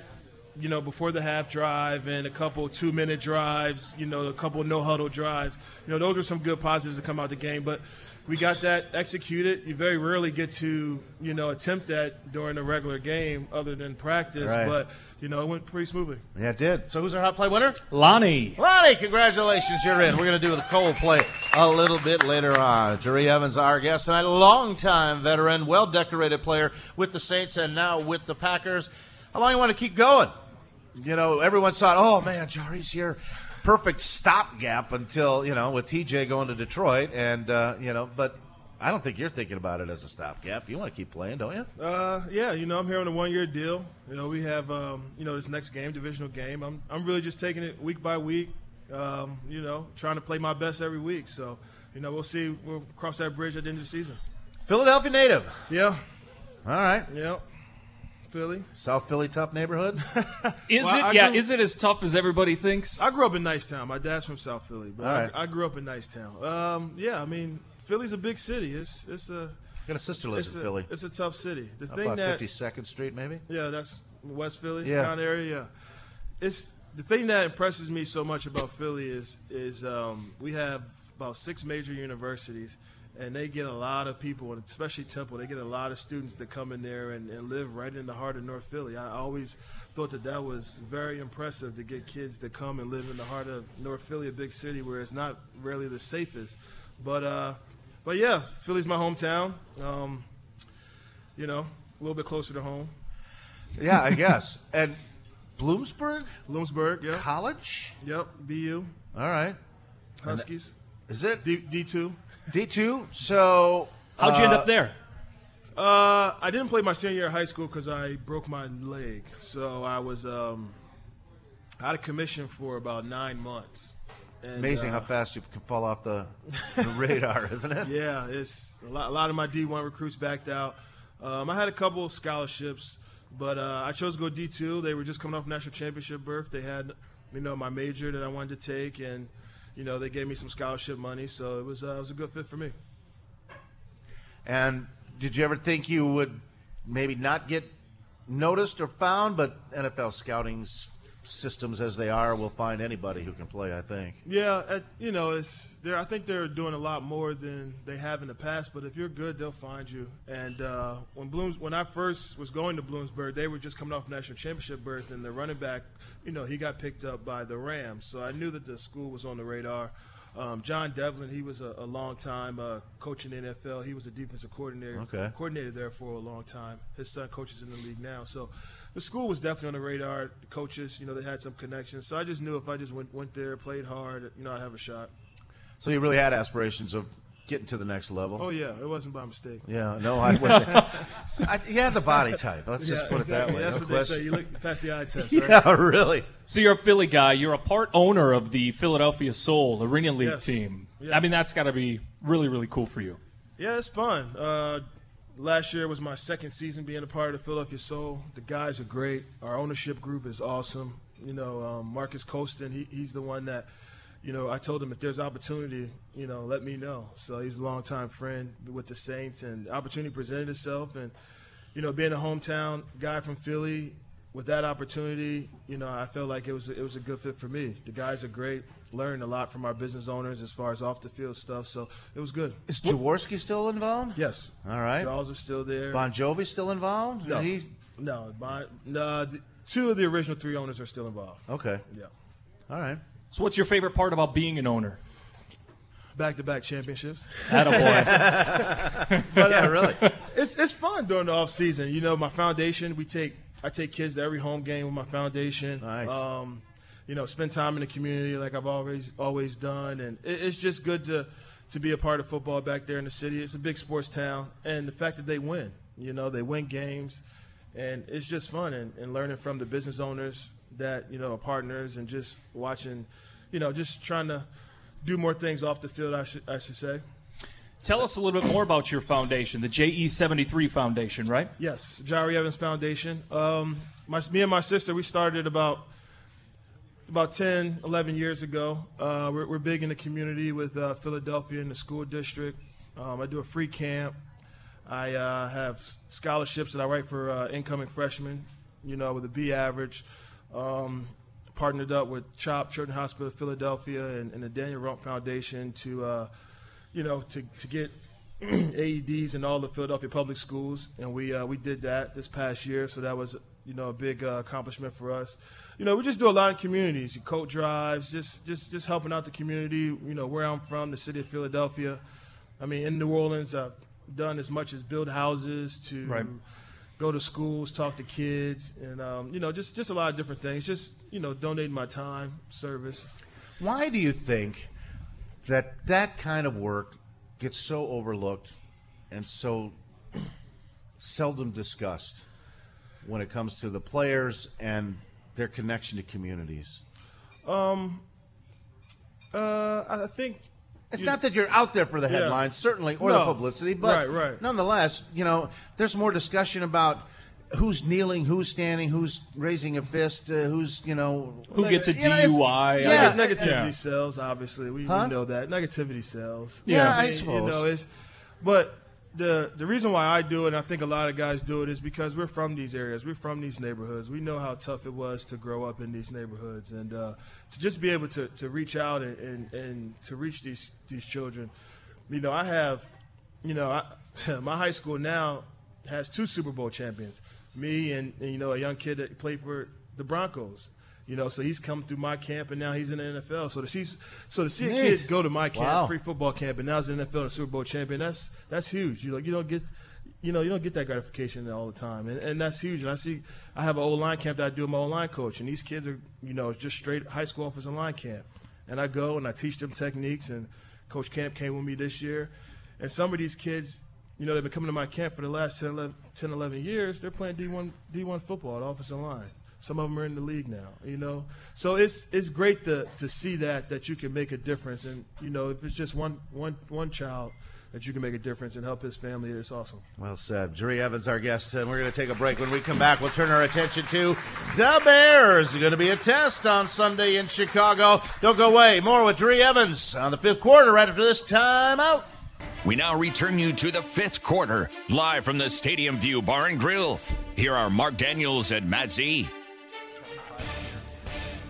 you know before the half drive and a couple two minute drives. You know, a couple no huddle drives. You know, those are some good positives to come out the game. But we got that executed. You very rarely get to you know attempt that during a regular game other than practice. Right. But you know, it went pretty smoothly. Yeah, it did. So who's our hot play winner? Lonnie. Lonnie, congratulations, you're in. We're going to do the cold play a little bit later on. Jahri Evans, our guest tonight, longtime veteran, well decorated player with the Saints and now with the Packers. How long you want to keep going? You know, everyone thought, oh man, Jahri's here. Perfect stopgap until, you know, with TJ going to Detroit. And, uh, you know, but I don't think you're thinking about it as a stopgap. You want to keep playing, don't you? Uh, yeah, you know, I'm here on a one-year deal. You know, we have, um, you know, this next game, divisional game. I'm, I'm really just taking it week by week. Um, you know, trying to play my best every week. So, you know, we'll see. We'll cross that bridge at the end of the season. Philadelphia native. Yeah. All right. Yeah. Philly. South Philly tough neighborhood. *laughs* Is Well, it? I yeah. grew- Is it as tough as everybody thinks? I grew up in Nicetown. My dad's from South Philly, but All I- I, grew up in Nicetown. Um, yeah, I mean, Philly's a big city. It's it's a. Got a sister lives it's in a- Philly. It's a tough city. The Up thing on that 52nd Street, maybe. Yeah, that's West Philly Yeah. kind of area. Yeah, it's the thing that impresses me so much about Philly is is um, we have about six major universities, and they get a lot of people, and especially Temple. They get a lot of students that come in there and, and live right in the heart of North Philly. I always thought that that was very impressive to get kids to come and live in the heart of North Philly, a big city where it's not really the safest. But uh, but yeah, Philly's my hometown. Um, you know, a little bit closer to home. Yeah, I *laughs* guess. and Bloomsburg Bloomsburg, yeah. College. Yep, BU. All right. Huskies. Is it D two? D two? So How'd you end uh, up there? Uh, I didn't play my senior year of high school because I broke my leg. So I was um, out of commission for about nine months. And, Amazing uh, how fast you can fall off the, the *laughs* radar, isn't it? Yeah, it's a lot, a lot of my D1 recruits backed out. Um, I had a couple of scholarships, but uh, I chose to go D2. They were just coming off national championship berth. They had, you know, my major that I wanted to take, and you know, they gave me some scholarship money, so it was uh, it was a good fit for me. And did you ever think you would maybe not get noticed or found? But NFL scouting s- systems, as they are, will find anybody who can play. I think. Yeah, at, you know, it's there. I think they're doing a lot more than they have in the past. But if you're good, they'll find you. And uh, when Blooms, when I first was going to Bloomsburg, they were just coming off national championship berth, and the running back, you know, he got picked up by the Rams. So I knew that the school was on the radar. Um, John Devlin, he was a, a long time uh, coach in the NFL. He was a defensive coordinator, Okay. coordinator there for a long time. His son coaches in the league now. So the school was definitely on the radar. The coaches, you know, they had some connections. So I just knew if I just went, went there, played hard, you know, I'd have a shot. So you really had aspirations of getting to the next level. Oh, yeah, it wasn't by mistake. Yeah, no, I went there. *laughs* I, yeah, the body type. Let's just put exactly. it that way. That's no what they question. say. You look past the eye test, *laughs* right? yeah, really. So you're a Philly guy. You're a part owner of the Philadelphia Soul Arena League Yes. team. Yes. I mean, that's got to be really, really cool for you. Yeah, it's fun. Uh, last year was my second season being a part of the Philadelphia Soul. The guys are great. Our ownership group is awesome. You know, um, Marques Colston, he, he's the one that, you know, I told him if there's opportunity, you know, let me know. So he's a longtime friend with the Saints, and opportunity presented itself. And, you know, being a hometown guy from Philly, with that opportunity, you know, I felt like it was it was a good fit for me. The guys are great. Learned a lot from our business owners as far as off the field stuff. So it was good. Is Jaworski still involved? Yes. All right. Jaws are still there. Bon Jovi still involved? No, he- no, Bon, no. The, two of the original three owners are still involved. Okay. Yeah. All right. So what's your favorite part about being an owner? Back-to-back championships. Attaboy. *laughs* But, Yeah, uh, really. It's it's fun during the off season. You know, my foundation. We take I take kids to every home game with my foundation. Nice. Um, you know, spend time in the community like I've always always done, and it, it's just good to to be a part of football back there in the city. It's a big sports town, and the fact that they win. You know, they win games, and it's just fun and, and learning from the business owners that you know are partners, and just watching, you know, just trying to do more things off the field. I should I should say. Tell us a little bit more about your foundation, the JE73 Foundation, right? Yes, Jahri Evans Foundation. Um, my, me and my sister, we started about about 10, 11 years ago. Uh, we're, we're big in the community with uh, Philadelphia and the school district. Um, I do a free camp. I uh, have scholarships that I write for uh, incoming freshmen, you know, with a B average. Um, partnered up with CHOP, Children's Hospital of Philadelphia, and, and the Daniel Rump Foundation to, uh, you know, to, to get *clears throat* AEDs in all the Philadelphia public schools, and we uh, we did that this past year. So that was you know a big uh, accomplishment for us. You know, we just do a lot in communities, coat drives, just just just helping out the community. You know, where I'm from, the city of Philadelphia. I mean, in New Orleans, I've done as much as build houses to Right. Go to schools, talk to kids, and um, you know, just just a lot of different things. Just you know, donating my time, service. Why do you think that that kind of work gets so overlooked and so *clears throat* seldom discussed when it comes to the players and their connection to communities? Um, uh, I think It's not that you're out there for the Yeah. headlines, certainly, or No. the publicity, but Right, right. nonetheless, you know, there's more discussion about who's kneeling, who's standing, who's raising a fist, uh, who's you know Who gets a you know, it's- DUI? Yeah, Neg- negativity Yeah. sells. Obviously, we, Huh? we know that negativity sells. Yeah, I mean, suppose. You know, it's but the the reason why I do it, and I think a lot of guys do it, is because we're from these areas. We're from these neighborhoods. We know how tough it was to grow up in these neighborhoods, and uh, to just be able to, to reach out and, and, and to reach these these children. You know, I have you know, I, *laughs* my high school now has two Super Bowl champions, me and, and you know a young kid that played for the Broncos. You know, so he's come through my camp and now he's in the NFL. So to see, so to see a kid go to my camp, Wow. free football camp, and now he's in the NFL and Super Bowl champion. That's that's huge. You like you don't get, you know, you don't get that gratification all the time, and, and that's huge. And I see, I have an O line camp that I do with my O line coach, and these kids are, you know, just straight high school offensive line camp, and I go and I teach them techniques. And Coach Camp came with me this year, and some of these kids, you know, they've been coming to my camp for the last 10, 11, 10 11 years. They're playing D1 D1 football at offensive line. Some of them are in the league now, you know. So it's it's great to to see that that you can make a difference, and you know, if it's just one one one child that you can make a difference and help his family, it's awesome. Well said. Jahri Evans, our guest, and we're going to take a break. When we come back, we'll turn our attention to the Bears. It's going to be a test on Sunday in Chicago. Don't go away. More with Jahri Evans on the fifth quarter right after this timeout. We now return you to the fifth quarter, live from the Stadium View Bar and Grill. Here are Mark Daniels and Matt Z.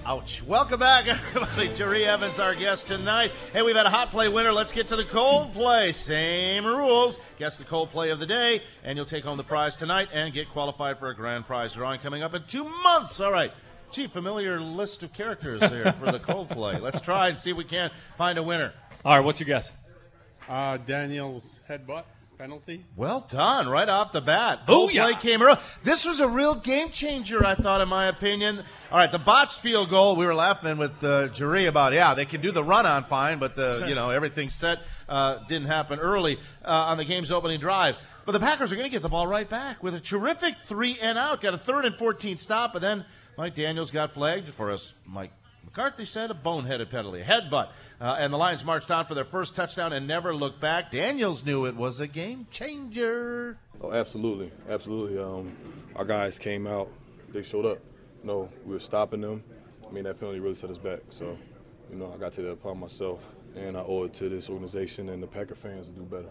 Ouch. Welcome back, *laughs* everybody. Jahri Evans, our guest tonight. Hey, we've had a hot play winner. Let's get to the cold play. Same rules. Guess the cold play of the day, and you'll take home the prize tonight and get qualified for a grand prize drawing coming up in two months. All right. Gee, familiar list of characters here for the cold play. Let's try and see if we can find a winner. All right, what's your guess? Uh, Daniel's headbutt penalty. Well done, right off the bat. Booyah. play came early. This was a real game changer, I thought, in my opinion. All right, the botched field goal. We were laughing with uh, Jahri about. Yeah, they can do the run on fine, but the you know everything set uh, didn't happen early uh, on the game's opening drive. But the Packers are going to get the ball right back with a terrific three and out. Got a third and fourteen stop, and then Mike Daniels got flagged for us. Mike McCarthy said a boneheaded penalty, a headbutt. Uh, and the Lions marched on for their first touchdown and never looked back. Daniels knew it was a game changer. Oh, absolutely, absolutely. Um, our guys came out, they showed up. No, we were stopping them. I mean, that penalty really set us back. So, you know, I got to take that upon myself, and I owe it to this organization and the Packer fans to do better.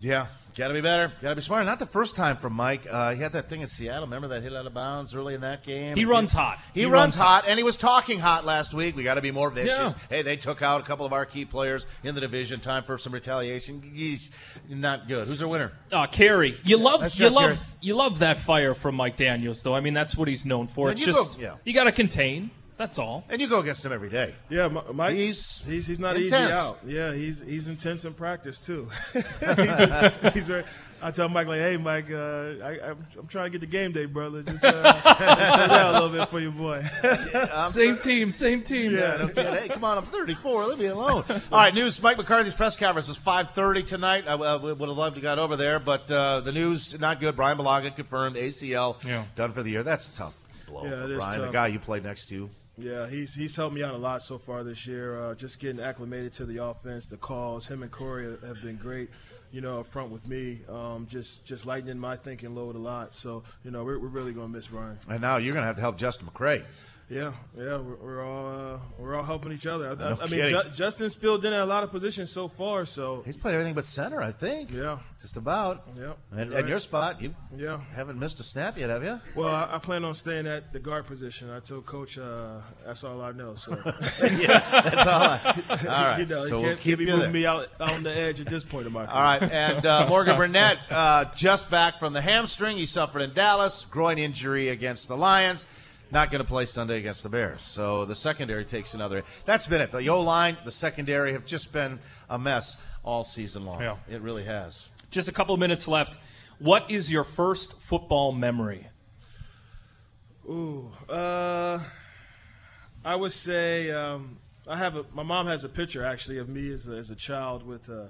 Yeah, got to be better. Got to be smarter. Not the first time for Mike. Uh, he had that thing in Seattle. Remember that hit out of bounds early in that game? He runs hot. He, He runs, runs hot, and he was talking hot last week. We got to be more vicious. Yeah. Hey, they took out a couple of our key players in the division. Time for some retaliation. Yeesh. Not good. Who's their winner? Uh, Carey, you love you love Carey. you love that fire from Mike Daniels, though. I mean, that's what he's known for. Yeah, it's just go- yeah. you got to contain. That's all. And you go against him every day. Yeah, Mike. He's He's he's not intense. easy out. Yeah, he's he's intense in practice too. *laughs* he's, he's very, I tell Mike like, hey Mike, uh, I, I'm, I'm trying to get the game day, brother. Just uh, shut down a little bit for your boy. same team, same team. Yeah, no kidding. Hey, come on, I'm 34. Leave me alone. All right, news. Mike McCarthy's press conference was 5:30 tonight. I uh, would have loved to got over there, but uh, the news not good. Bryan Bulaga confirmed ACL Yeah. done for the year. That's a tough blow Yeah, for it is Bryan, the tough. guy you played next to. Yeah, he's he's helped me out a lot so far this year. Uh, just getting acclimated to the offense, the calls. Him and Corey have- been great. You know, up front with me, um, just just lightening my thinking load a lot. So you know, we're, we're really gonna miss Bryan. And now you're to have to help Justin McCray. Yeah, yeah, we're, we're all uh, we're all helping each other. I, No I, I mean, kidding. Ju- Justin's filled in at a lot of positions so far. So He's played everything but center, I think. Yeah, just about. Yeah, And, you're and your spot, you Yeah. haven't missed a snap yet, have you? Well, I, I plan on staying at the guard position. I told Coach uh, that's all I know. So *laughs* Yeah, that's all I- *laughs* all right, you know, so he we'll can't, keep be you moving there. me out, out on the edge at this point in my career. All right, and uh, *laughs* Morgan Burnett uh, just back from the hamstring he suffered in Dallas, groin injury against the Lions. Not going to play Sunday against the Bears. So the secondary takes another. That's been it. The O line, the secondary have just been a mess all season long. Yeah. It really has. Just a couple of minutes left. What is your first football memory? Ooh, uh, I would say um, I have a. My mom has a picture actually of me as a, as a child with uh,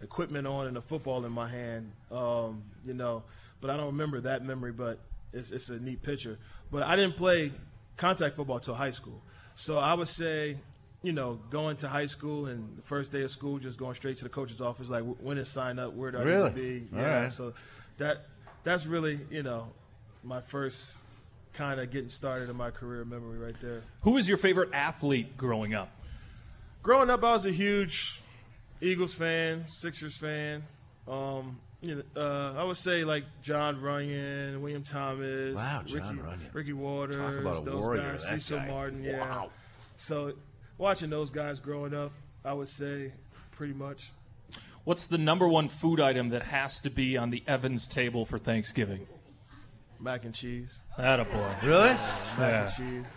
equipment on and a football in my hand. Um, you know, but I don't remember that memory. But it's it's a neat picture. But I didn't play contact football till high school, so I would say. You know, going to high school and the first day of school, just going straight to the coach's office, like when when is sign up, where do I Really? need to be? All Yeah, right. so that that's really you know my first kind of getting started in my career memory right there. Who was your favorite athlete growing up? Growing up, I was a huge Eagles fan, Sixers fan. Um, you know, uh, I would say like Jon Runyan, William Thomas, Wow, John Ricky, Runyan. Ricky Watters, Talk about a those warrior, guys, that Cecil guy. Martin, yeah. Wow. So watching those guys growing up, I would say pretty much. What's the number one food item that has to be on the Evans table for Thanksgiving? Mac and cheese. Attaboy. Really? Mac Yeah. and cheese.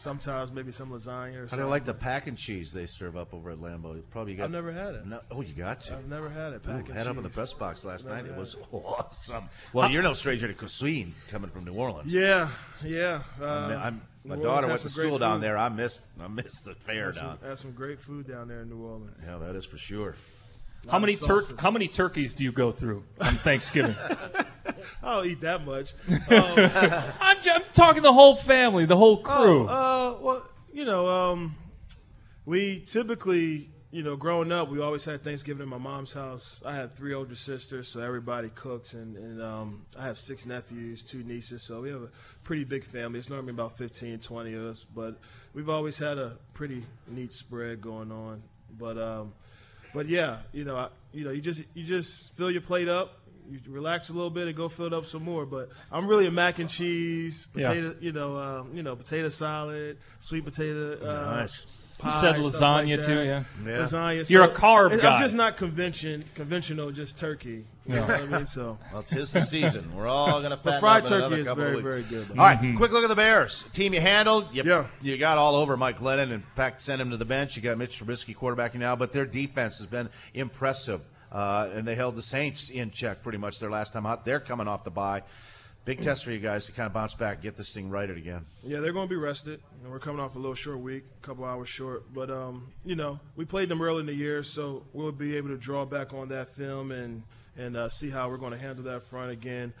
Sometimes maybe some lasagna or do something. like the pack and cheese they serve up over at Lambeau? You Probably got. I've never had it. No, oh, you got to. I've never had it. Ooh, Pack and had it up in the press box last Never night. It had was *laughs* awesome. Well, you're no stranger to cuisine coming from New Orleans. Yeah, yeah. Uh, I'm, I'm- my New daughter went has to some great school down food. there. I missed. I missed the fair down. some, has some great food down there in New Orleans. Yeah, that is for sure. How many tur- How many turkeys do you go through on Thanksgiving? *laughs* I don't eat that much. *laughs* I'm, j- I'm talking the whole family, the whole crew. Oh, uh, well, you know, um, we typically, you know, growing up, we always had Thanksgiving at my mom's house. I have three older sisters, so everybody cooks, and, and um, I have six nephews, two nieces, so we have a pretty big family. It's normally about 15, 20 of us, but we've always had a pretty neat spread going on. But, um, but yeah, you know, I, you know, you just you just fill your plate up. You relax a little bit and go fill it up some more. But I'm really a mac and cheese, Yeah. potato, you know, um, you know, potato salad, sweet potato. Uh, Nice. You pie, said stuff like lasagna too, yeah? Yeah. Lasagna. You're a carb I'm guy. just not convention conventional, just turkey. You know what I mean? So *laughs* Well, tis the season. We're all going to But fatten fried up turkey is couple very, of weeks. very good. All right, quick look at the Bears team. You handled. You, Yeah. you got all over Mike Glennon. In fact, sent him to the bench. You got Mitch Trubisky quarterbacking now, but their defense has been impressive, uh, and they held the Saints in check pretty much their last time out. They're coming off the bye. Big test for you guys to kind of bounce back, get this thing righted again. Yeah, they're going to be rested. And we're coming off a little short week, a couple hours short. But, um, you know, we played them early in the year, so we'll be able to draw back on that film and, and uh, see how we're going to handle that front again.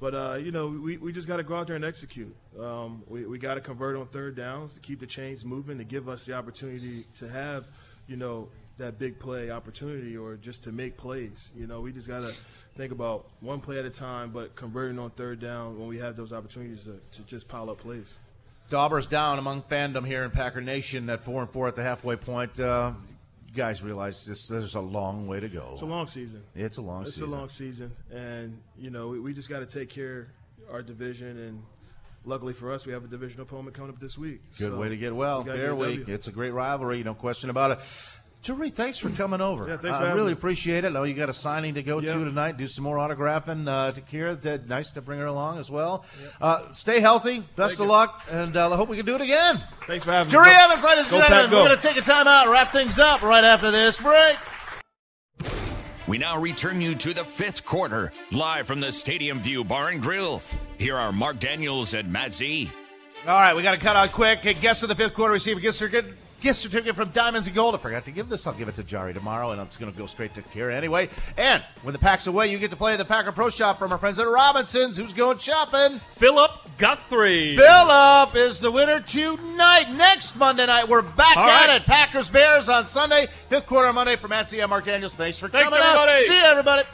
But, uh, you know, we, we just got to go out there and execute. Um, we we got to convert on third downs, to keep the chains moving, to give us the opportunity to have, you know, that big play opportunity or just to make plays. You know, we just got to think about one play at a time, but converting on third down when we have those opportunities to, to just pile up plays. Dauber's down among fandom here in Packer Nation at four and four at the halfway point. Uh, you guys realize this? There's a long way to go. It's a long season. It's a long it's season. a long season, and you know we, we just got to take care of our division. And luckily for us, we have a division opponent coming up this week. Good So way to get well. we gotta Fair get a week. It's a great rivalry, no question about it. Jahri, thanks for coming over. Yeah, thanks I for having really me. appreciate it. I know you got a signing to go Yeah. to tonight. Do some more autographing uh, to Kira. Uh, Nice to bring her along as well. Uh, stay healthy. Best Thank of you. luck, and uh, I hope we can do it again. Thanks for having Jahri me. Go- Evans, ladies and go, Pat, gentlemen, go. we're going to take a time out wrap things up right after this break. We now return you to the fifth quarter, live from the Stadium View Bar and Grill. Here are Mark Daniels and Matt Z. All right, we got to cut out quick. A guest of the fifth quarter receive a gift certificate. Gift certificate from Diamonds and Gold. I forgot to give this. I'll give it to Jahri tomorrow, and it's going to go straight to Kira anyway. And when the pack's away, you get to play the Packer Pro Shop from our friends at Robinsons. Who's going shopping? Philip Guthrie. Philip is the winner tonight. Next Monday night, we're back All at right. it. Packers Bears on Sunday. Fifth quarter Monday from Matt C. I'm Mark Daniels. Thanks for Thanks, coming out. See you, everybody.